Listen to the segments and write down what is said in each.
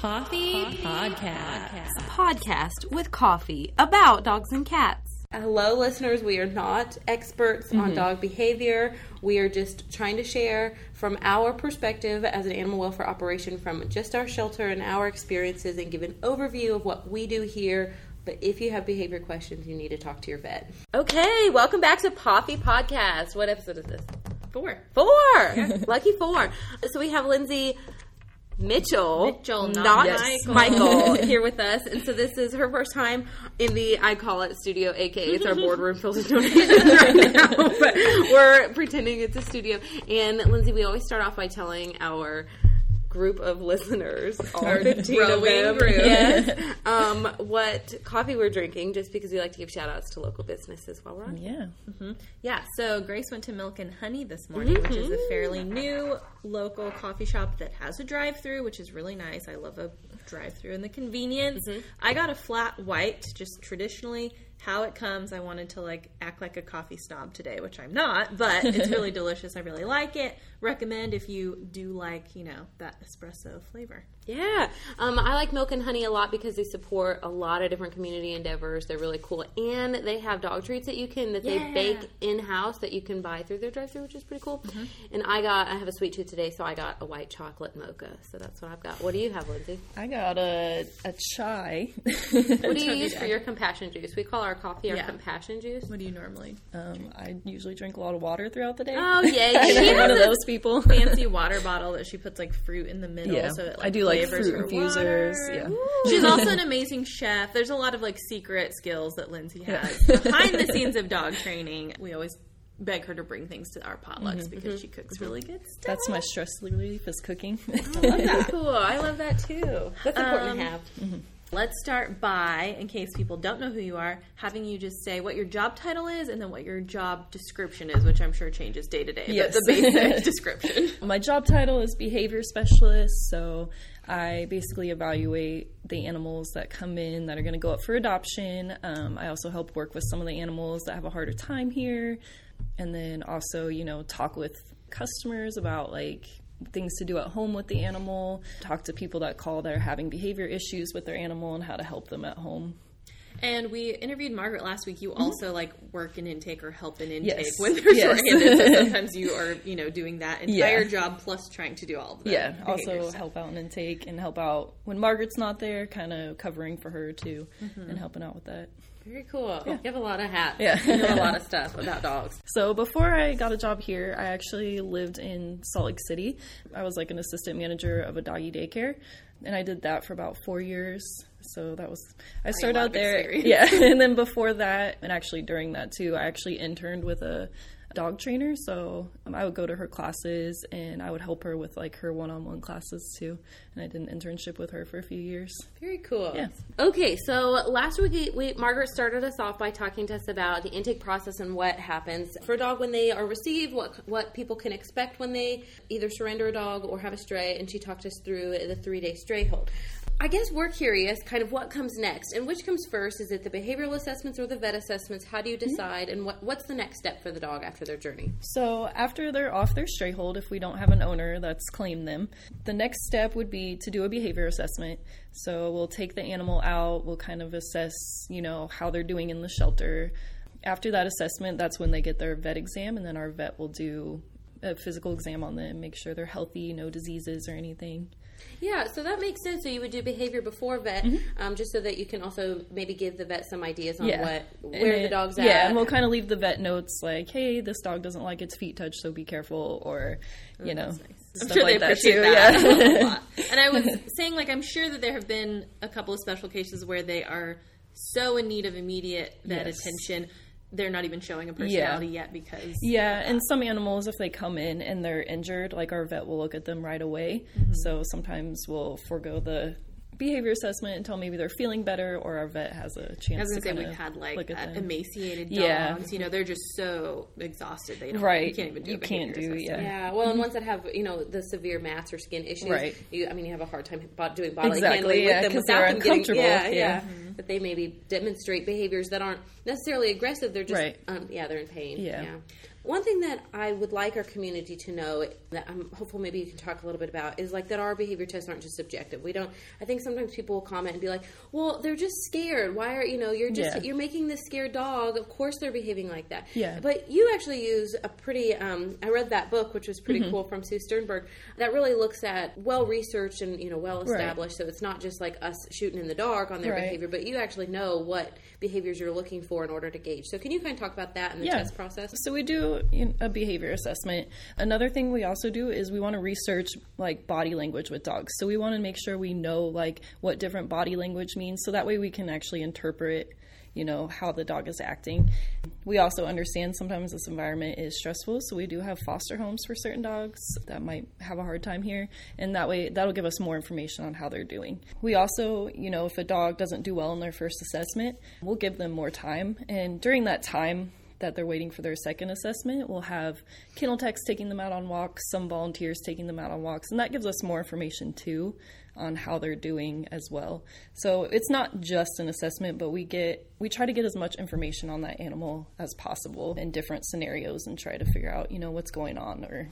Coffee Podcast. A podcast with coffee about dogs and cats. Hello, listeners. We are not experts on mm-hmm. dog behavior. We are just trying to share from our perspective as an animal welfare operation from just our shelter and our experiences and give an overview of what we do here. But if you have behavior questions, you need to talk to your vet. Okay, welcome back to Coffee Podcast. What episode is this? Four. Four. Lucky four. So we have Lindsay Mitchell, Mitchell, not. Michael, here with us, and so this is her first time in the I call it studio, aka it's our boardroom filled with donations right. Now, but we're pretending it's a studio. And Lindsay, we always start off by telling our group of listeners, all Our 15 of growing them, group. yes, um, what coffee we're drinking, just because we like to give shout outs to local businesses while we're on. Yeah. Mm-hmm. Yeah, so Grace went to Milk and Honey this morning, which is a mm-hmm. fairly new local coffee shop that has a drive through, which is really nice. I love a drive through and the convenience. Mm-hmm. I got a flat white, just traditionally how it comes. I wanted to like act like a coffee snob today, which I'm not, but it's really delicious. I really like it. Recommend if you do like, you know, that espresso flavor. Yeah, um, I like Milk and Honey a lot because they support a lot of different community endeavors. They're really cool, and they have dog treats that you can that Yeah. they bake in house that you can buy through their drive-through, which is pretty cool. And I got I have a sweet tooth today, so I got a white chocolate mocha. So that's what I've got. What do you have, Lindsay? I got a a chai. What do you use for your compassion juice? We call our coffee our Yeah. compassion juice. What do you normally? um, I usually drink a lot of water throughout the day. Oh yeah, I'm one of those people. Fancy water bottle that she puts like fruit in the middle, Yeah, so it like, I do like flavors fruit infusers. water. Yeah. She's also an amazing chef. There's a lot of like secret skills that Lindsay has behind the scenes of dog training. We always beg her to bring things to our potlucks mm-hmm, because mm-hmm, she cooks mm-hmm. really good stuff. That's my stress relief is cooking. cool. I love that too. That's important to um, have. Let's start by, in case people don't know who you are, having you just say what your job title is and then what your job description is, which I'm sure changes day to day. Yes. But the basic description. my job title is behavior specialist, so I basically evaluate the animals that come in that are going to go up for adoption. Um, I also help work with some of the animals that have a harder time here, and then also, you know, talk with customers about like things to do at home with the animal, talk to people that call that are having behavior issues with their animal and how to help them at home. And we interviewed Margaret last week. You mm-hmm. also like work in intake or help in intake Yes. when they're Yes. short-handed. So sometimes you are, you know, doing that entire Yeah. job plus trying to do all of the Yeah, also stuff. help out in intake and help out when Margaret's not there, kind of covering for her too mm-hmm. and helping out with that. Very cool. You have a lot of hats. Yeah. You know a lot of stuff about dogs. So before I got a job here, I actually lived in Salt Lake City. I was like an assistant manager of a doggy daycare, and I did that for about four years. So that was I started out there, experience. yeah. and then before that, and actually during that too, I actually interned with a dog trainer. So um, I would go to her classes, and I would help her with like her one-on-one classes too. And I did an internship with her for a few years. Very cool. Yeah. Okay, so last week we, we, Margaret started us off by talking to us about the intake process and what happens for a dog when they are received, what what people can expect when they either surrender a dog or have a stray, and she talked us through the three day stray hold. I guess we're curious, kind of what comes next, and which comes first? Is it the behavioral assessments or the vet assessments? How do you mm-hmm. decide, and what what's the next step for the dog after their journey? So after they're off their stray hold, if we don't have an owner that's claimed them, the next step would be to do a behavior assessment. So we'll take the animal out, we'll kind of assess, you know, how they're doing in the shelter. After that assessment, that's when they get their vet exam, and then our vet will do a physical exam on them, make sure they're healthy, no diseases or anything. Yeah, so that makes sense. So you would do behavior before vet, um, just so that you can also maybe give the vet some ideas on Yeah. what And where the it- dog's at. Yeah, and we'll kind of leave the vet notes like, "Hey, this dog doesn't like its feet touched, so be careful," or you know, I'm stuff sure like they that appreciate too. that Yeah. a lot. And I was saying, like, I'm sure that there have been a couple of special cases where they are so in need of immediate vet Yes. attention, they're not even showing a personality yet because Yeah, and some animals, if they come in and they're injured, like our vet will look at them right away. Mm-hmm. So sometimes we'll forego the behavior assessment until maybe they're feeling better or our vet has a chance I was to gonna say we've had like uh, emaciated dogs. Yeah. You know, they're just so exhausted. They don't. Right. You can't even do. You can't do, assessment. yeah. Yeah, well, and mm-hmm. ones that have you know the severe mats or skin issues, Right. You, I mean, you have a hard time doing bodily Exactly, handling yeah, with them without they're them getting uncomfortable, yeah, yeah. yeah. Mm-hmm. That they maybe demonstrate behaviors that aren't necessarily aggressive. They're just Right. um, yeah, they're in pain. Yeah. yeah. One thing that I would like our community to know that I'm hopeful maybe you can talk a little bit about is like that our behavior tests aren't just subjective. We don't. I think sometimes people will comment and be like, "Well, they're just scared. Why are you know you're just Yeah. you're making this scared dog? Of course they're behaving like that." Yeah. But you actually use a pretty. Um, I read that book, which was pretty cool from Sue Sternberg. That really looks at well researched and you know well established. So it's not just like us shooting in the dark on their Right. behavior, but you actually know what behaviors you're looking for in order to gauge. So can you kind of talk about that in the Yeah. test process? So we do a behavior assessment. Another thing we also do is we want to research like body language with dogs. So we want to make sure we know like what different body language means so that way we can actually interpret you know how the dog is acting. We also understand sometimes this environment is stressful, so we do have foster homes for certain dogs that might have a hard time here, and that way that'll give us more information on how they're doing. We also, you know, if a dog doesn't do well in their first assessment, we'll give them more time, and during that time, that they're waiting for their second assessment. We'll have kennel techs taking them out on walks, some volunteers taking them out on walks, and that gives us more information too on how they're doing as well. So it's not just an assessment, but we get we try to get as much information on that animal as possible in different scenarios and try to figure out, you know, what's going on or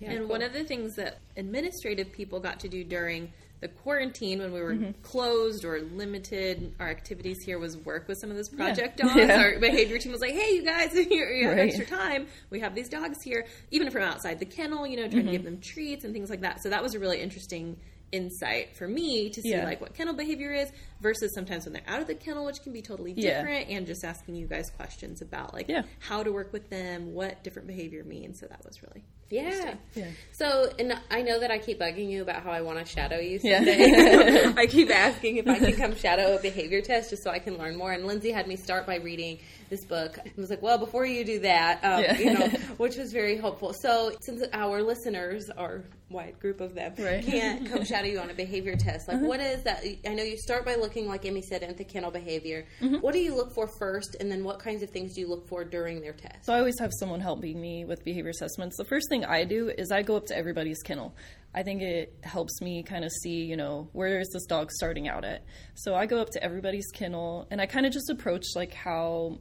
and one of the things that administrative people got to do during the quarantine when we were Mm-hmm. closed or limited our activities here was work with some of those project dogs. Yeah. Our behavior team was like, "Hey, you guys, you you have Right. extra time. We have these dogs here, even from outside the kennel. You know, trying Mm-hmm. to give them treats and things like that." So that was a really interesting insight for me to see Yeah. like what kennel behavior is versus sometimes when they're out of the kennel which can be totally Yeah. different and just asking you guys questions about like Yeah. how to work with them what different behavior means so that was really Yeah. Yeah. So, and I know that I keep bugging you about how I want to shadow you Yeah. someday. I keep asking if I can come shadow a behavior test just so I can learn more. And Lindsay had me start by reading this book. I was like, well, before you do that, um, Yeah. you know, which was very helpful. So, since our listeners are wide group of them Right. Uh-huh. can't come shadow you on a behavior test, like what is that? I know you start by looking, like Amy said, at the kennel behavior. Mm-hmm. What do you look for first, and then what kinds of things do you look for during their test? So I always have someone helping me with behavior assessments. The first thing I do is I go up to everybody's kennel. I think it helps me kind of see, you know, where is this dog starting out at. So I go up to everybody's kennel and I kind of just approach like how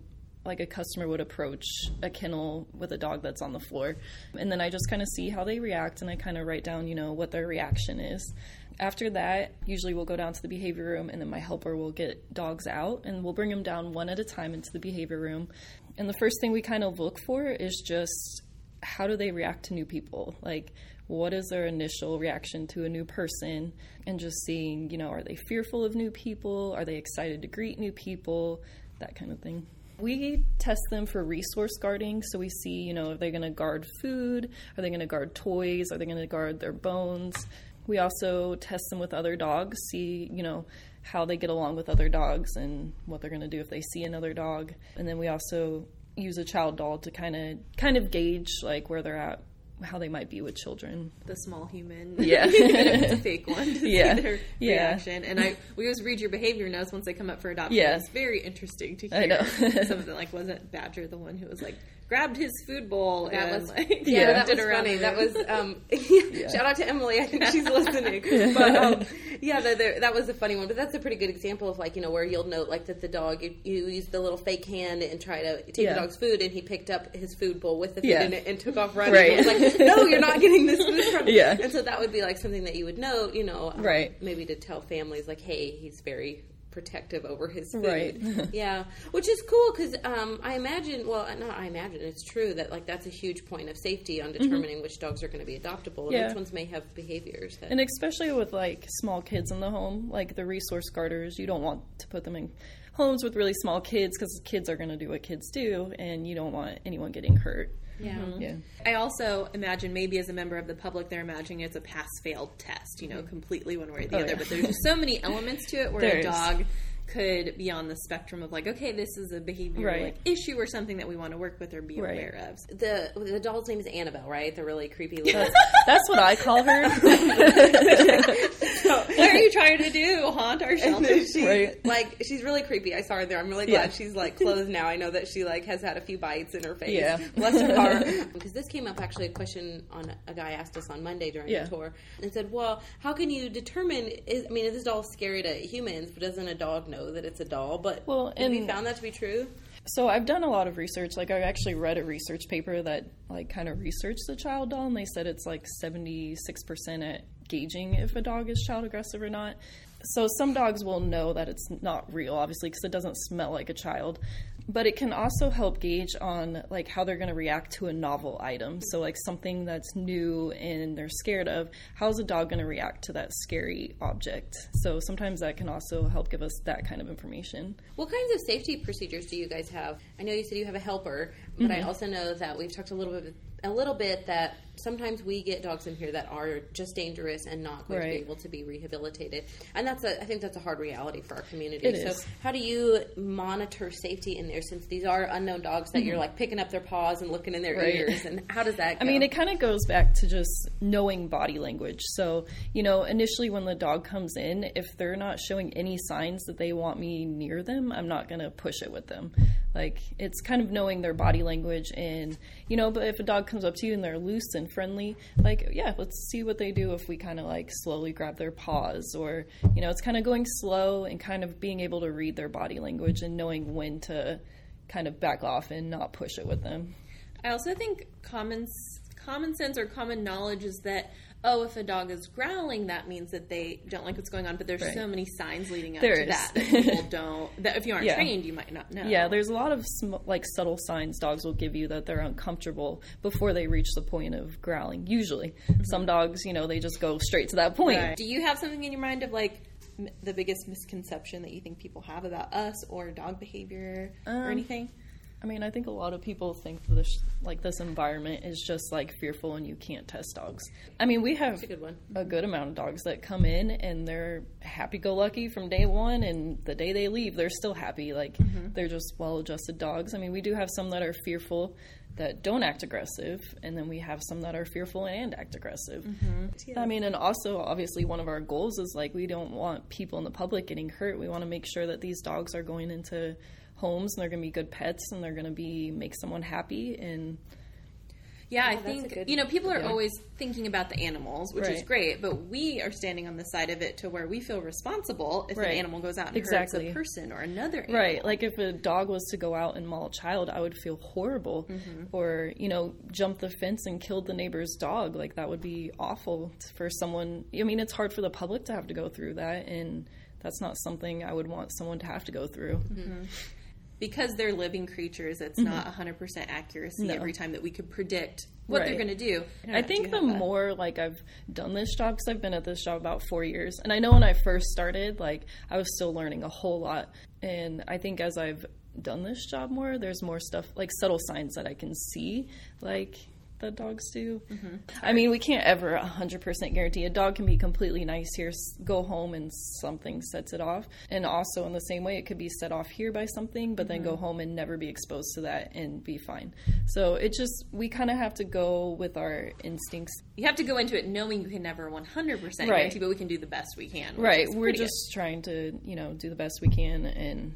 like a customer would approach a kennel with a dog that's on the floor. And then I just kind of see how they react and I kind of write down, you know, what their reaction is. After that, usually we'll go down to the behavior room and then my helper will get dogs out and we'll bring them down one at a time into the behavior room. And the first thing we kind of look for is just how do they react to new people? Like, what is their initial reaction to a new person? And just seeing, you know, are they fearful of new people? Are they excited to greet new people? That kind of thing. We test them for resource guarding, so we see, you know, are they going to guard food? Are they going to guard toys? Are they going to guard their bones? We also test them with other dogs, see, you know, how they get along with other dogs and what they're going to do if they see another dog. And then we also use a child doll to kind of kind of gauge like where they're at, how they might be with children. the small human. Yeah. it's a fake one to Yeah. see their Yeah. reaction. And I we always read your behavior notes once they come up for adoption. Yeah. It's very interesting to hear. I know. Something like wasn't Badger the one who was like grabbed his food bowl That and was like yeah, Yeah. that was funny. That was um, shout out to Emily. I think she's listening. But um, yeah, the, the, that was a funny one. But that's a pretty good example of like you know where you'll note like that the dog you, you use the little fake hand and try to take Yeah. the dog's food and he picked up his food bowl with the food Yeah. in it and took off running. Right. I was like, no, you're not getting this food from me. Yeah. And so that would be like something that you would note, you know, um, Right. Maybe to tell families like, hey, he's very protective over his food. Right. yeah, which is cool because um, I imagine, well, not I imagine, it's true that like that's a huge point of safety on determining which dogs are going to be adoptable and Yeah. which ones may have behaviors. That, And especially with like small kids in the home, like the resource guarders, you don't want to put them in homes with really small kids because kids are going to do what kids do, and you don't want anyone getting hurt. Yeah. Mm-hmm. Yeah. I also imagine maybe as a member of the public, they're imagining it's a pass fail test, you know, mm-hmm. completely one way or the Oh, other. yeah. But there's just so many elements to it where There a is. Dog could be on the spectrum of like, okay, this is a behavior Right. like issue or something that we want to work with or be Right. aware of. The the doll's name is Annabelle, right? The really creepy little. That's, that's what I call her. what are you trying to do? Haunt our shelter? She, Right. Like she's really creepy. I saw her there. I'm really Yeah. glad she's like closed now. I know that she like has had a few bites in her face. Yeah. bless her heart. Because this came up actually a question on a guy asked us on Monday during Yeah. the tour and said, "Well, how can you determine? Is I mean, is this doll scary to humans? But doesn't a dog know that it's a doll? But Well, have you found that to be true? So I've done a lot of research. Like I actually read a research paper that like kind of researched the child doll, and they said it's like seventy six percent at gauging if a dog is child aggressive or not. So some dogs will know that it's not real, obviously, because it doesn't smell like a child. But it can also help gauge on like how they're going to react to a novel item. So like something that's new and they're scared of. How's a dog going to react to that scary object? So sometimes that can also help give us that kind of information. What kinds of safety procedures do you guys have? I know you said you have a helper, but I mm-hmm. also know that we've talked a little bit a little bit that sometimes we get dogs in here that are just dangerous and not going to be able to be rehabilitated. And that's a I think that's a hard reality for our community. It so is. how do you monitor safety in there since these are unknown dogs that you're like picking up their paws and looking in their Mm-hmm. Right. ears and how does that go? I mean, it kind of goes back to just knowing body language. So, you know, initially when the dog comes in, if they're not showing any signs that they want me near them, I'm not going to push it with them. Like, it's kind of knowing their body language. And, you know, but if a dog comes up to you and they're loose and friendly, like, yeah, let's see what they do if we kind of like slowly grab their paws. Or, you know, it's kind of going slow and kind of being able to read their body language and knowing when to kind of back off and not push it with them. I also think common common sense or common knowledge is that oh, if a dog is growling, that means that they don't like what's going on. But there's Right. so many signs leading up There to is. that that people don't. That if you aren't Yeah. trained, you might not know. Yeah, there's a lot of sm- like subtle signs dogs will give you that they're uncomfortable before they reach the point of growling. Usually, some dogs, you know, they just go straight to that point. Right. Do you have something in your mind of like m- the biggest misconception that you think people have about us or dog behavior or Um, anything? I mean, I think a lot of people think this like this environment is just like fearful and you can't test dogs. I mean, we have a good one. a good amount of dogs that come in and they're happy-go-lucky from day one, and the day they leave, they're still happy. Like mm-hmm. they're just well-adjusted dogs. I mean, we do have some that are fearful that don't act aggressive, and then we have some that are fearful and act aggressive. Mm-hmm. I mean, and also obviously one of our goals is like we don't want people in the public getting hurt. We want to make sure that these dogs are going into homes and they're going to be good pets and they're going to be make someone happy and Yeah, I think good- you know people are yeah. always thinking about the animals, which is great. But we are standing on the side of it to where we feel responsible if Right. an animal goes out and Exactly. hurts a person or another. Animal. Right. Like if a dog was to go out and maul a child, I would feel horrible. Mm-hmm. Or, you know, jump the fence and killed the neighbor's dog. Like that would be awful for someone. I mean, it's hard for the public to have to go through that. And that's not something I would want someone to have to go through. Mm-hmm. Because they're living creatures. It's not 100 percent accuracy Mm-hmm. No. every time that we could predict what they're going to do. don't I think the more like I've done this job because I've been at this job about four years, and I know when I first started, like I was still learning a whole lot, and I think as I've done this job more, there's more stuff like subtle signs that I can see, like that dogs do. Mm-hmm. I mean, we can't ever 100% guarantee a dog can be completely nice here, go home, and something sets it off. And also, in the same way, it could be set off here by something, but then go Mm-hmm. home and never be exposed to that and be fine. So it just, we kind of have to go with our instincts. you have to go into it knowing you can never 100 percent Right. guarantee, but we can do the best we can. Right. We're pretty good. just trying to, you know, do the best we can and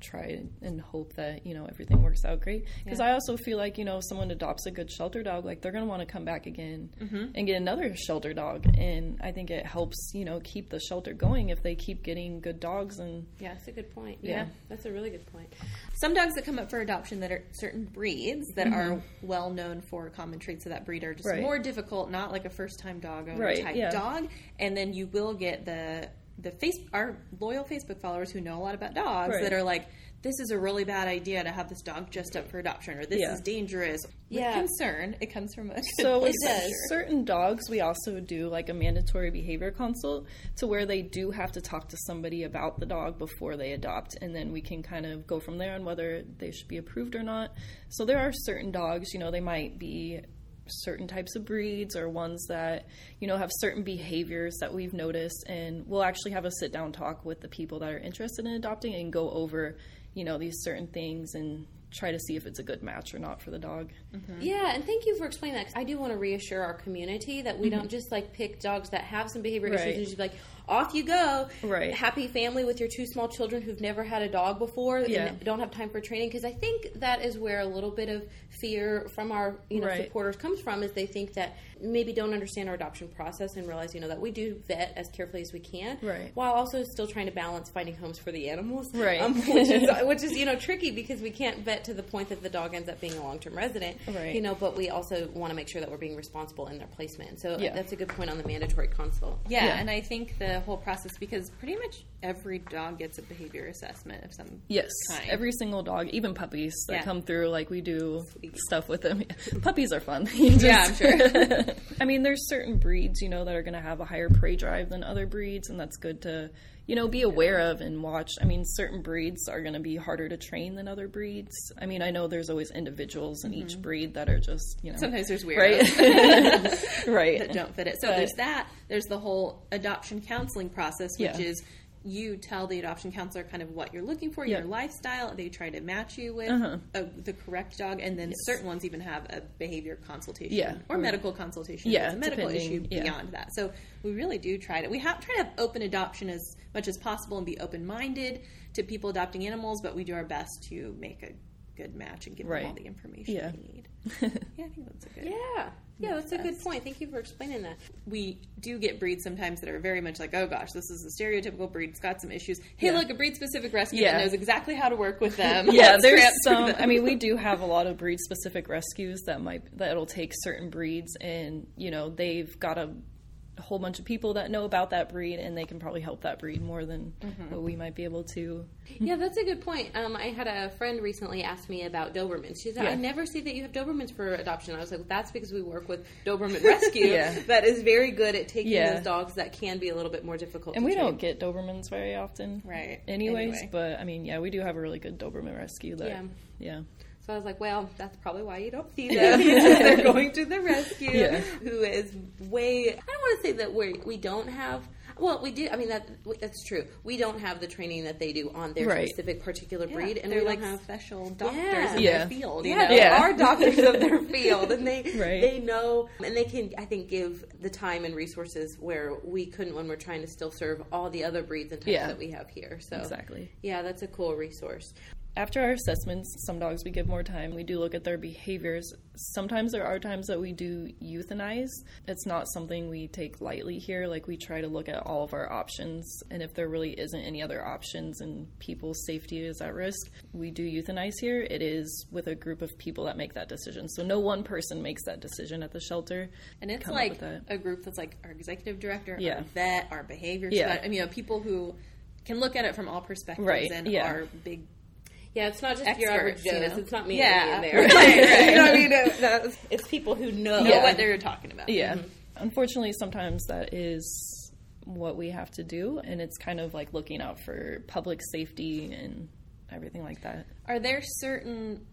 try and hope that, you know, everything works out great. Because I also feel like, you know, if someone adopts a good shelter dog, like they're going to want to come back again and get another shelter dog. And I think it helps, you know, keep the shelter going if they keep getting good dogs and Yeah, that's a good point. Yeah. yeah that's a really good point. some dogs that come up for adoption that are certain breeds that are well known for common traits of that breed are just Mm-hmm. Right. more difficult, not like a first time dog owner Right, type yeah. dog. And then you will get the the face our loyal Facebook followers who know a lot about dogs Right. that are like, this is a really bad idea to have this dog just up for adoption, or this Yeah. is dangerous. With Yeah. concern, it comes from a good So with place, certain dogs, we also do like a mandatory behavior consult to where they do have to talk to somebody about the dog before they adopt, and then we can kind of go from there on whether they should be approved or not. So there are certain dogs, you know, they might be certain types of breeds or ones that you know have certain behaviors that we've noticed. And we'll actually have a sit down talk with the people that are interested in adopting and go over you know these certain things and try to see if it's a good match or not for the dog. Mm-hmm. Yeah, and thank you for explaining that. 'cause I do want to reassure our community that we don't mm-hmm. just like pick dogs that have some behavior issues and just be like, off you go. Right. Happy family with your two small children who've never had a dog before Yeah. and don't have time for training. Because I think that is where a little bit of fear from our you know Right. supporters comes from is they think that maybe don't understand our adoption process and realize you know that we do vet as carefully as we can Right. while also still trying to balance finding homes for the animals Right. um, which is which is you know tricky because we can't vet to the point that the dog ends up being a long term resident Right. you know but we also want to make sure that we're being responsible in their placement so Yeah. that's a good point on the mandatory consult Yeah, Yeah. and I think the whole process because pretty much every dog gets a behavior assessment of some Yes, kind. every single dog, even puppies that Yeah. come through, like we do stuff with them. Puppies are fun. Just- Yeah, I'm sure. I mean, there's certain breeds, you know, that are going to have a higher prey drive than other breeds, and that's good to, you know, be aware of and watch. I mean, certain breeds are going to be harder to train than other breeds. I mean, I know there's always individuals in Mm-hmm. each breed that are just, you know, Sometimes there's weird, right, right, that don't fit it. So But- there's that. There's the whole adoption counseling process, which Yeah. is you tell the adoption counselor kind of what you're looking for, your lifestyle. They try to match you with Uh-huh. a, the correct dog, and then certain ones even have a behavior consultation Yeah. or medical consultation. Yeah, if it's a medical issue yeah. beyond that. So we really do try to we have try to have open adoption as much as possible and be open minded to people adopting animals, but we do our best to make a good match and give them all the information Yeah. they need. Yeah, I think that's a good yeah yeah that's a good point thank you for explaining that we do get breeds sometimes that are very much like, oh gosh, this is a stereotypical breed. It's got some issues. Hey, Yeah. look, a breed specific rescue Yeah. that knows exactly how to work with them. yeah Let's there's some i mean we do have a lot of breed specific rescues that might that'll take certain breeds and you know they've got a, whole bunch of people that know about that breed and they can probably help that breed more than Mm-hmm. what we might be able to yeah that's a good point um, i had a friend recently ask me about dobermans she said i never see that you have dobermans for adoption i was like that's because we work with doberman rescue Yeah. that is very good at taking Yeah. those dogs that can be a little bit more difficult and we train. don't get dobermans very often Right. anyways Anyway. but i mean yeah we do have a really good doberman rescue that Yeah. Yeah So I was like, well, that's probably why you don't see them they're going to the rescue, Yeah. who is way. I don't want to say that we we don't have. Well, we do. I mean, that that's true. We don't have the training that they do on their Right. specific particular Yeah, breed, and they're we like don't have. special doctors Yeah. in Yeah. their field. You Yeah, know? they Yeah. are doctors of their field, and they Right. they know, and they can. I think give the time and resources where we couldn't when we're trying to still serve all the other breeds and types Yeah. that we have here. So exactly yeah, that's a cool resource. After our assessments, some dogs we give more time. We do look at their behaviors. Sometimes there are times that we do euthanize. It's not something we take lightly here. Like we try to look at all of our options, and if there really isn't any other options and people's safety is at risk, we do euthanize here. It is with a group of people that make that decision. So no one person makes that decision at the shelter. And it's Come like a group that's like our executive director, Yeah. our vet, our behavior Yeah. I mean, you know, people who can look at it from all perspectives Right, and yeah. are big Yeah, it's not just your average Experts, you know? It's not me Yeah. and there. Right, right. you know what I mean? Uh, It's people who know. know Yeah. what they're talking about. Yeah. Unfortunately, sometimes that is what we have to do, and it's kind of like looking out for public safety and everything like that. Are there certain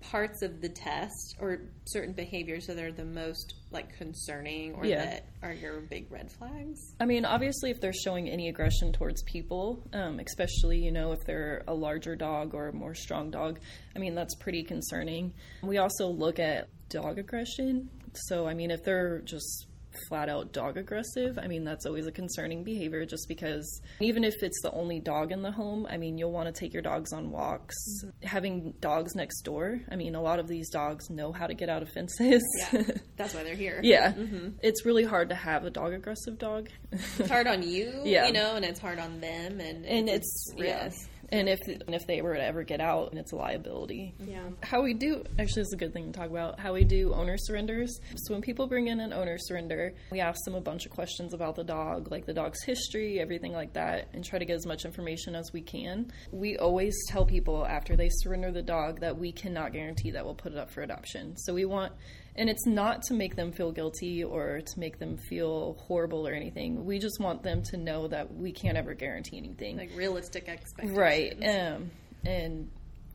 parts of the test or certain behaviors that are the most like concerning or Yeah. that are your big red flags? I mean, obviously, if they're showing any aggression towards people, um, especially, you know, if they're a larger dog or a more strong dog, I mean, that's pretty concerning. We also look at dog aggression. So, I mean, if they're just flat out dog aggressive, I mean, that's always a concerning behavior just because even if it's the only dog in the home, I mean, you'll want to take your dogs on walks. Mm-hmm. Having dogs next door, I mean, a lot of these dogs know how to get out of fences. Yeah, that's why they're here. Yeah. Mm-hmm. It's really hard to have a dog aggressive dog. It's hard on you, Yeah. you know, and it's hard on them, and and it's, it's yeah. risk. And if and if they were to ever get out, and it's a liability. Yeah. How we do actually is a good thing to talk about. How we do owner surrenders. So when people bring in an owner surrender, we ask them a bunch of questions about the dog, like the dog's history, everything like that, and try to get as much information as we can. We always tell people after they surrender the dog that we cannot guarantee that we'll put it up for adoption. So we want and it's not to make them feel guilty or to make them feel horrible or anything. We just want them to know that we can't ever guarantee anything. Like realistic expectations. Right. Um, and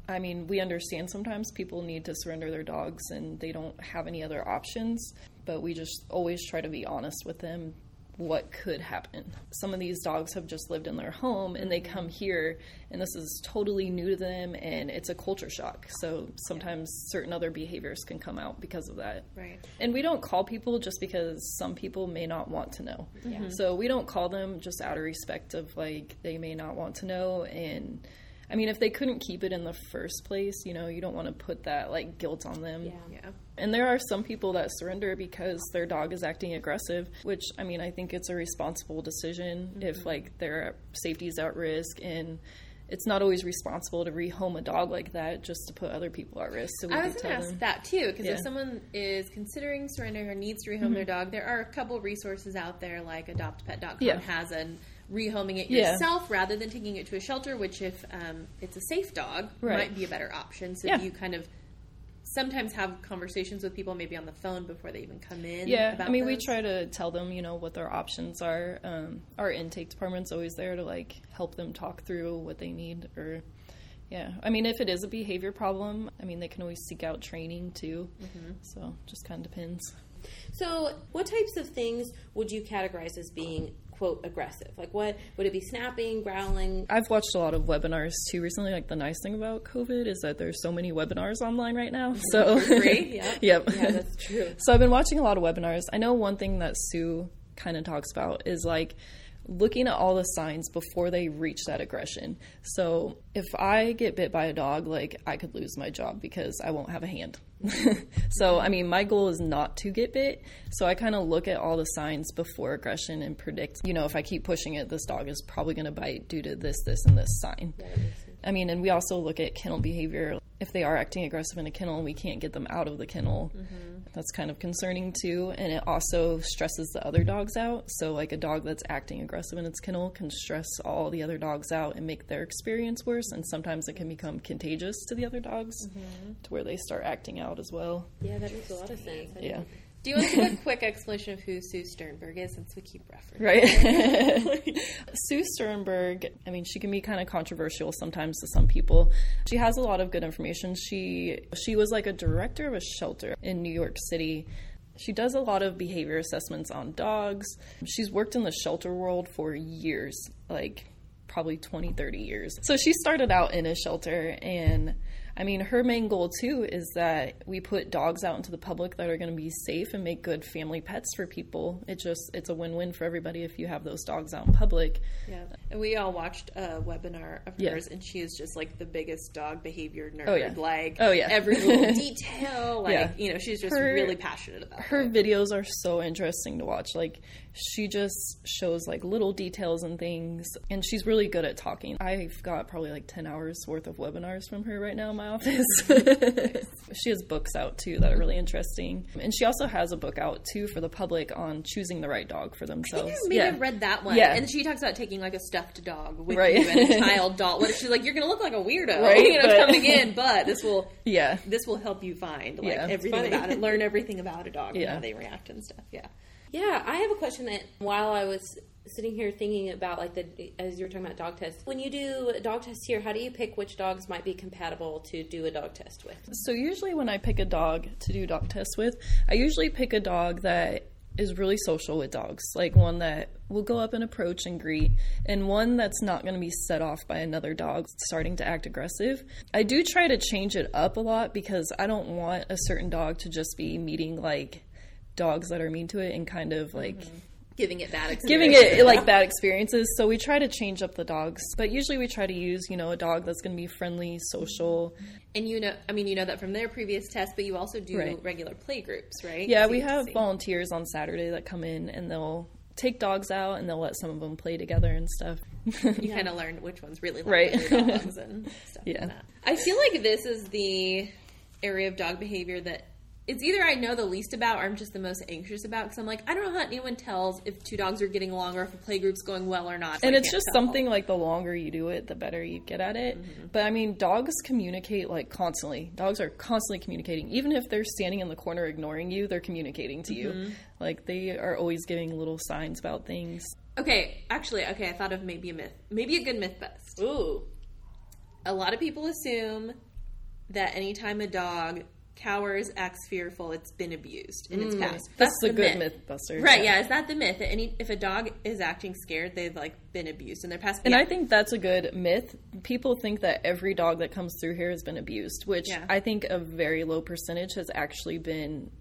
I mean, we understand sometimes people need to surrender their dogs and they don't have any other options, but we just always try to be honest with them what could happen. Some of these dogs have just lived in their home and they mm-hmm. come here and this is totally new to them and it's a culture shock. So sometimes certain other behaviors can come out because of that. Right. And we don't call people just because some people may not want to know. Yeah. So we don't call them just out of respect of like they may not want to know and I mean if they couldn't keep it in the first place, you know, you don't want to put that like guilt on them. Yeah. And there are some people that surrender because their dog is acting aggressive, which I mean, I think it's a responsible decision if mm-hmm. like their safety is at risk and it's not always responsible to rehome a dog like that just to put other people at risk. So we I do was going to ask them. that too, because Yeah. if someone is considering surrendering or needs to rehome their mm-hmm. dog, there are a couple resources out there, like AdoptPet.com Yeah. has a rehoming it Yeah. yourself rather than taking it to a shelter, which if um, it's a safe dog, Right. might be a better option. So Yeah. you kind of sometimes have conversations with people, maybe on the phone before they even come in. Yeah, about I mean, we try to tell them, you know, what their options are. Um, our intake department's always there to like help them talk through what they need. Or, yeah, I mean, if it is a behavior problem, I mean, they can always seek out training too. So just kind of depends. So, what types of things would you categorize as being quote aggressive? Like, what would it be? Snapping, growling? I've watched a lot of webinars too recently. Like the nice thing about COVID is that there's so many webinars online right now. So free, yeah. yep. Yeah, that's true. So I've been watching a lot of webinars. I know one thing that Sue kind of talks about is like looking at all the signs before they reach that aggression. So if I get bit by a dog, like I could lose my job because I won't have a hand. so I mean, my goal is not to get bit. So I kind of look at all the signs before aggression and predict, you know, if I keep pushing it, this dog is probably going to bite due to this, this, and this sign. I mean, and we also look at kennel behavior. If they are acting aggressive in a kennel and we can't get them out of the kennel, mm-hmm. that's kind of concerning too. And it also stresses the other dogs out. So, like a dog that's acting aggressive in its kennel can stress all the other dogs out and make their experience worse. And sometimes it can become contagious to the other dogs mm-hmm. to where they start acting out as well. Yeah, that makes a lot of sense. I Yeah. Do you want to give a quick explanation of who Sue Sternberg is, since we keep referencing? Right. Sue Sternberg, I mean, she can be kind of controversial sometimes to some people. She has a lot of good information. She she was like a director of a shelter in New York City. She does a lot of behavior assessments on dogs. She's worked in the shelter world for years, like probably 20, 30 years. So she started out in a shelter and I mean, her main goal too is that we put dogs out into the public that are going to be safe and make good family pets for people. It just it's a win-win for everybody if you have those dogs out in public. Yeah, and we all watched a webinar of Yeah. hers, and she is just like the biggest dog behavior nerd. Oh, yeah. Like, Oh, yeah. every little detail. Like, Yeah. you know, she's just Her- really passionate about Her it. videos are so interesting to watch. Like she just shows like little details and things and she's really good at talking. I've got probably like 10 hours worth of webinars from her right now my office. she has books out too that are really interesting. And she also has a book out too for the public on choosing the right dog for I themselves. think I maybe yeah. read that one. Yeah. And she talks about taking like a stuffed dog with Right. you and a child doll. What if she's like, you're going to look like a weirdo, Right, you know, but- coming in, but this will Yeah. this will help you find like Yeah. everything about it, learn everything about a dog and how they react and stuff. Yeah. Yeah, I have a question that while I was sitting here thinking about like the as you were talking about dog tests, when you do a dog tests here, how do you pick which dogs might be compatible to do a dog test with? So usually when I pick a dog to do dog tests with, I usually pick a dog that is really social with dogs, like one that will go up and approach and greet, and one that's not going to be set off by another dog starting to act aggressive. I do try to change it up a lot because I don't want a certain dog to just be meeting like dogs that are mean to it and kind of like mm-hmm. Giving it experience. giving it like bad experiences. So we try to change up the dogs, but usually we try to use, you know, a dog that's going to be friendly, social, And you know, I mean, you know that from their previous test, but you also do Right. regular play groups, right? Yeah, So we you get to have see. volunteers on Saturday that come in and they'll take dogs out and they'll let some of them play together and stuff. You kind of learn which ones really like Right. dogs and stuff Yeah. like that. I feel like this is the area of dog behavior that it's either I know the least about or I'm just the most anxious about because I'm like, I don't know how anyone tells if two dogs are getting along or if a play group's going well or not. and I it's just tell. something like the longer you do it, the better you get at it. Mm-hmm. But I mean, dogs communicate like constantly. Dogs are constantly communicating. Even if they're standing in the corner ignoring you, they're communicating to you. Mm-hmm. Like they are always giving little signs about things. Okay, actually, okay, I thought of maybe a myth. Maybe a good myth bust. Ooh, A lot of people assume that anytime a dog cowers, acts fearful, it's been abused in its mm. past. That's the the good myth. Mythbuster. Right, yeah. Is that the myth? Any if a dog is acting scared, they've like been abused in their past. And Yeah. I think that's a good myth. People think that every dog that comes through here has been abused, which Yeah. I think a very low percentage has actually been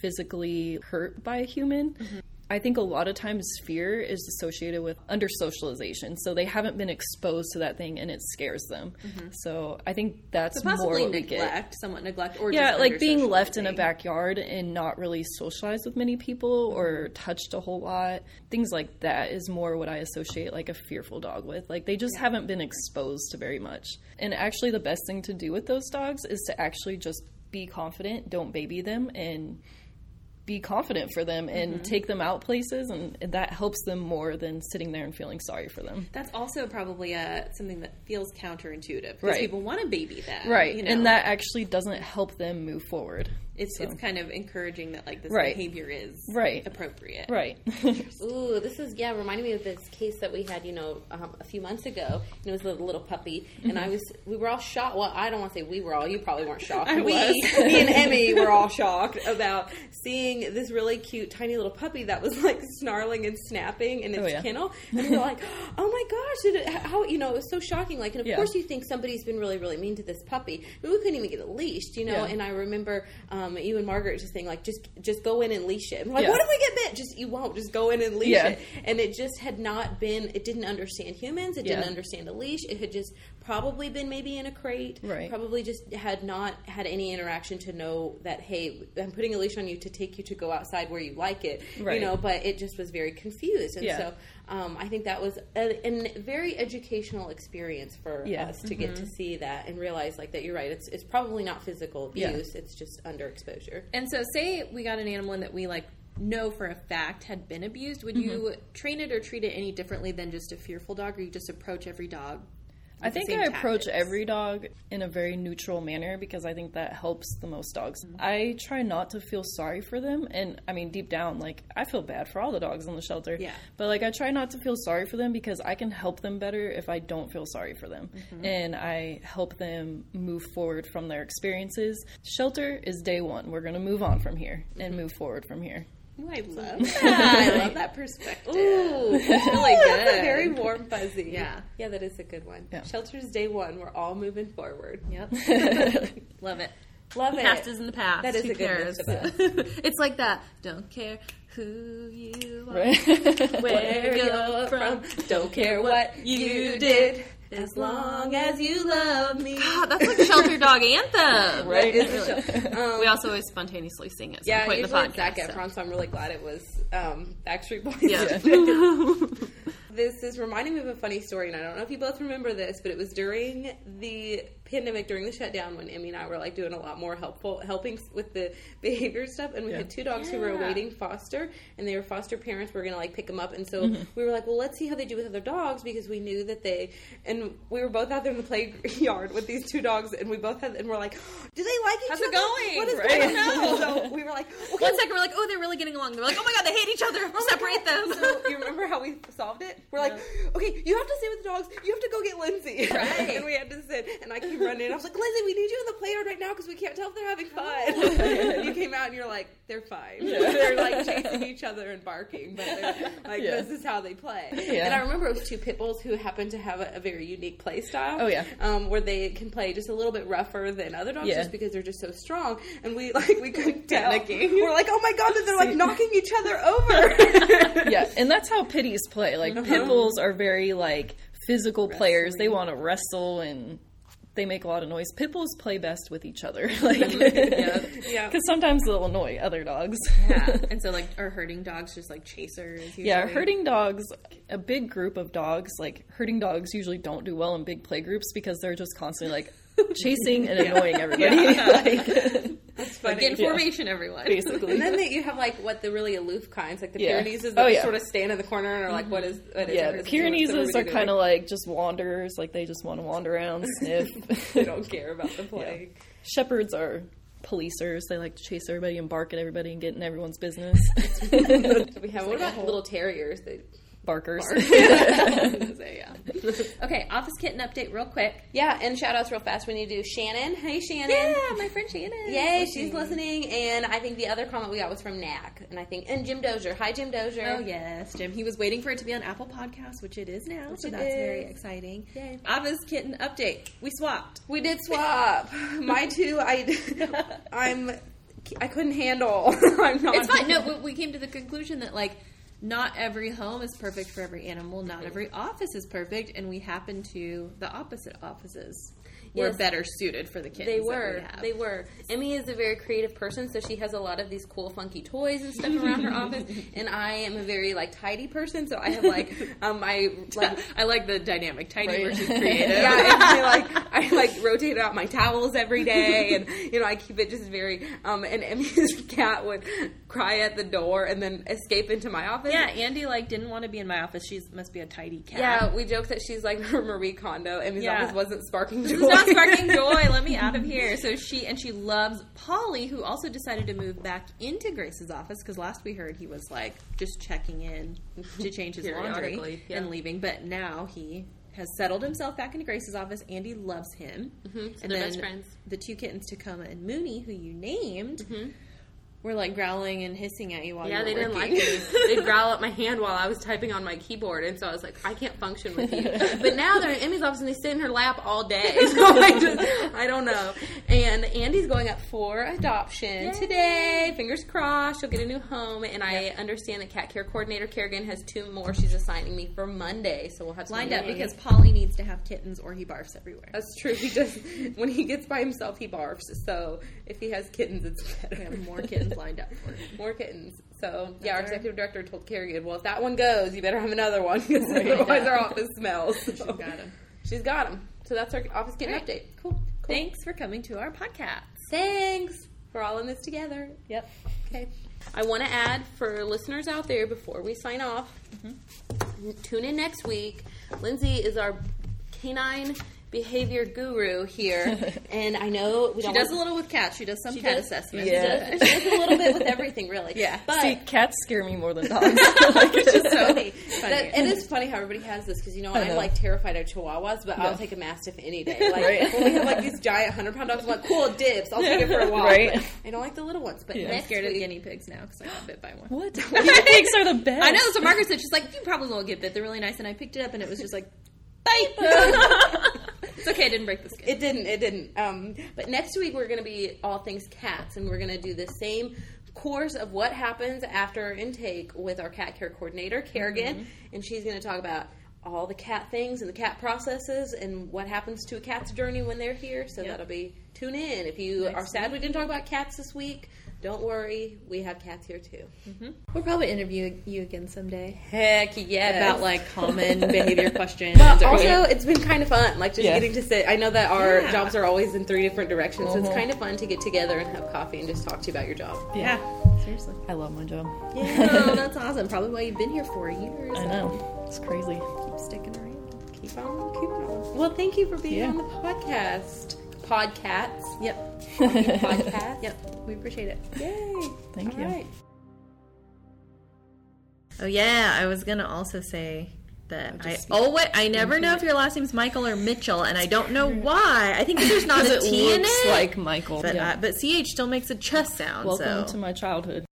physically hurt by a human. Mm-hmm. I think a lot of times fear is associated with under socialization. So they haven't been exposed to that thing and it scares them. Mm-hmm. So I think that's So possibly more what we get. neglect, somewhat neglect, or Yeah, like being left in a backyard and not really socialized with many people or mm-hmm. touched a whole lot. Things like that is more what I associate like a fearful dog with. Like they just haven't been exposed to very much. And actually, the best thing to do with those dogs is to actually just be confident, don't baby them, and be confident for them and Mm-hmm. take them out places and that helps them more than sitting there and feeling sorry for them. That's also probably uh, something that feels counterintuitive because Right. people want to baby them, Right. You know? And that actually doesn't help them move forward. It's it's kind of encouraging that like this Right. behavior is Right. appropriate, Right. Ooh, this is yeah, reminding me of this case that we had, you know, um, a few months ago. And it was a little puppy, and I was, we were all shocked. Well, I don't want to say we were all. You probably weren't shocked. I we, was. me and Emmy were all shocked about seeing this really cute, tiny little puppy that was like snarling and snapping in its Oh, yeah. kennel, and we were like, oh my gosh, did it, how you know it was so shocking. Like, and of Yeah. course you think somebody's been really, really mean to this puppy, but we couldn't even get it leashed, you know. Yeah. And I remember um, Um, you and Margaret just saying like, just just go in and leash it. And like, Yeah. what if we get bit? Just you won't. Just go in and leash Yeah. it and it just had not been it didn't understand humans it didn't understand a leash it had just probably been maybe in a crate Right. probably just had not had any interaction to know that hey i'm putting a leash on you to take you to go outside where you like it Right. you know but it just was very confused and Yeah. so um, i think that was a, a very educational experience for Yeah. us to get to see that and realize like that you're right it's, it's probably not physical Yeah. abuse it's just underexposure And so, say we got an animal that we like know for a fact had been abused. Would Mm-hmm. you train it or treat it any differently than just a fearful dog, or you just approach every dog? I think I approach tactics? every dog in a very neutral manner because I think that helps the most dogs. Mm-hmm. I try not to feel sorry for them, and I mean, deep down, like, I feel bad for all the dogs in the shelter. Yeah. But, like, I try not to feel sorry for them because I can help them better if I don't feel sorry for them. Mm-hmm. And I help them move forward from their experiences. Shelter is day one. We're going to move on from here and Mm-hmm. move forward from here. Ooh, I love that. I love that perspective. Ooh, It's really good. That's a very warm, fuzzy. Yeah. yeah, that is a good one. Yeah. Shelter's day one. We're all moving forward. Yep. love it. Love it. Past is in the past. That is Who a cares? myth it's like that. Don't care who you are, Right? where you're from. Don't care what you did, as long as you love me. God, that's like shelter dog anthem. Right? we also always spontaneously sing it. Yeah, point in the podcast. it's Zac so. Efron, so I'm really glad it was um, Backstreet Boys. Yeah. this is reminding me of a funny story, and I don't know if you both remember this, but it was during the pandemic, during the shutdown, when Emmy and I were like doing a lot more helpful helping with the behavior stuff, and we Yeah. had two dogs who were awaiting foster, and they were foster parents. We were gonna like pick them up, and so Mm-hmm. we were like, well, let's see how they do with other dogs because we knew that they, and we were both out there in the playground with these two dogs, and we both had, and we're like, do they like each How's other? it going? What is Right. going on? So we were like, okay, One second, we're like, oh, they're really getting along. They're like, oh my god, they hate each other. Separate them. so you remember how we solved it? We're like, okay, you have to stay with the dogs. You have to go get Lindsay. Right. and we had to sit. And I running. in. I was like, Lindsay, we need you in the playground right now because we can't tell if they're having fun. and you came out and you're like, they're fine. they're like chasing each other and barking, but they're like, Yeah. this is how they play. Yeah. And I remember it was two pit bulls who happened to have a, a very unique play style. Oh, yeah. Um, where they can play just a little bit rougher than other dogs Yeah. just because they're just so strong. And we like we couldn't tell. Panicking. We're like, oh my god, that they're like knocking each other over. yeah, and that's how pitties play. Like Uh-huh. pit bulls are very like physical players. They want to wrestle and they make a lot of noise. Pit bulls play best with each other, like yeah. yeah. because sometimes they'll annoy other dogs. yeah. And so, like, are herding dogs just like chasers? Usually? Yeah, herding dogs, a big group of dogs, like herding dogs usually don't do well in big play groups because they're just constantly like chasing and annoying everybody. like, Like, get in Yeah. everyone. basically. And then they, you have like what the really aloof kinds, like the Yeah. Pyrenees, that Oh, yeah. sort of stand in the corner and are like, "What is? What is yeah, the What is? Pyrenees What are kind of like just wanderers, like they just want to wander around, sniff. they don't care about the play. Shepherds are policers. They like to chase everybody and bark at everybody and get in everyone's business. We have what about little terriers? They Barkers. Say, yeah. Okay, office kitten update real quick. Yeah, and shout outs real fast. We need to do Shannon. Hey, Shannon. Yeah, my friend Shannon. Yay, Listening. she's listening. And I think the other comment we got was from Knack. And I think, and Jim Dozier. Hi, Jim Dozier. Oh yes, Jim. He was waiting for it to be on Apple Podcasts, which it is now, so it that's very exciting. Yay. Office kitten update. We swapped. We did swap. My two, I, I'm, I couldn't handle. I'm not. It's fine. No, we came to the conclusion that like not every home is perfect for every animal. Not every office is perfect, and we happen to the opposite offices were Yes. better suited for the kids. They we were. have. They were. Emmy is a very creative person, so she has a lot of these cool, funky toys and stuff around her office. And I am a very like tidy person, so I have like um I like I like the dynamic, tidy Right. versus creative. yeah, and I like I like rotate out my towels every day, and you know I keep it just very. Um, and Emmy's cat would cry at the door and then escape into my office. Yeah, Andy like didn't want to be in my office. She must be a tidy cat. Yeah, we joke that she's like her Marie Kondo. Emmy's Yeah. office wasn't sparking joy. Not sparking joy. Let me out of here. So she and she loves Polly, who also decided to move back into Grace's office because last we heard he was like just checking in to change his laundry yeah. and leaving, but now he has settled himself back into Grace's office. Andy loves him, mm-hmm. so and they're then best friends. the two kittens, Tacoma and Mooney, who you named. Mm-hmm. Were like growling and hissing at you while Yeah, you they were didn't like me. They'd growl at my hand while I was typing on my keyboard, and so I was like, I can't function with you. But now they're in Emmy's office and they sit in her lap all day. So I just, I don't know. And Andy's going up for adoption today. Fingers crossed, she'll get a new home. And I understand that cat care coordinator Kerrigan has two more she's assigning me for Monday, so we'll have lined up because Polly needs to have kittens or he barfs everywhere. That's true. He just when he gets by himself, he barfs. So if he has kittens, it's better. We have more kittens lined up for him. More kittens. So yeah, our our- executive director told Kerrigan, "Well, if that one goes, you better have another one because otherwise our office smells." So, got 'em. She's got them. So that's our office kitten All right. update. Cool. Thanks for coming to our podcast. Thanks. We're all in this together. Yep. Okay. I want to add for listeners out there before we sign off, mm-hmm. tune in next week. Lindsay is our canine behavior guru here, and I know we She don't does a little with cats. She does some She cat does- assessments. She does, she does a little bit with everything, really. Yeah. but See, cats scare me more than dogs. it's just so funny. That, it is funny how everybody has this because you know I I'm know. like terrified of chihuahuas, but I'll take a mastiff any day. Like Right. when we have like these giant hundred pound dogs, I'm like, cool dibs. I'll take it for a walk. Right. I don't like the little ones. But Yeah. I'm next scared of guinea pigs now because I got bit by one. what? Guinea pigs are the best. I know. So Margaret said she's like, you probably won't get bit. They're really nice, and I picked it up, and it was just like, it's okay. I didn't break the skin. It didn't. It didn't. Um, but next week we're going to be all things cats, and we're going to do the same course of what happens after intake with our cat care coordinator, Kerrigan, and she's going to talk about all the cat things and the cat processes and what happens to a cat's journey when they're here. So Yep. that'll be tune in. If you are sad we didn't talk about cats this week, don't worry, we have cats here too. We'll probably interview you again someday Heck yeah! about like common behavior questions. But or- also, it's been kind of fun, like just Yeah. getting to sit. I know that our Yeah. jobs are always in three different directions, so it's Mhm. kind of fun to get together and have coffee and just talk to you about your job. yeah, seriously. I love my job. Yeah, no, that's awesome. Probably why you've been here for years. I know. It's crazy. Keep sticking around. Keep on, keep on. Well, thank you for being Yeah. on the podcast. Podcats. Yep. Podcast. Yep. We appreciate it. Yay. Thank All you. right. Oh yeah, I was gonna also say that I just- always I never know if your last name's Michael or Mitchell, and I don't know why. I think there's not a T Because it T in looks it, like Michael. but yeah. uh, but ch still makes a ch sound. Welcome so. to my childhood.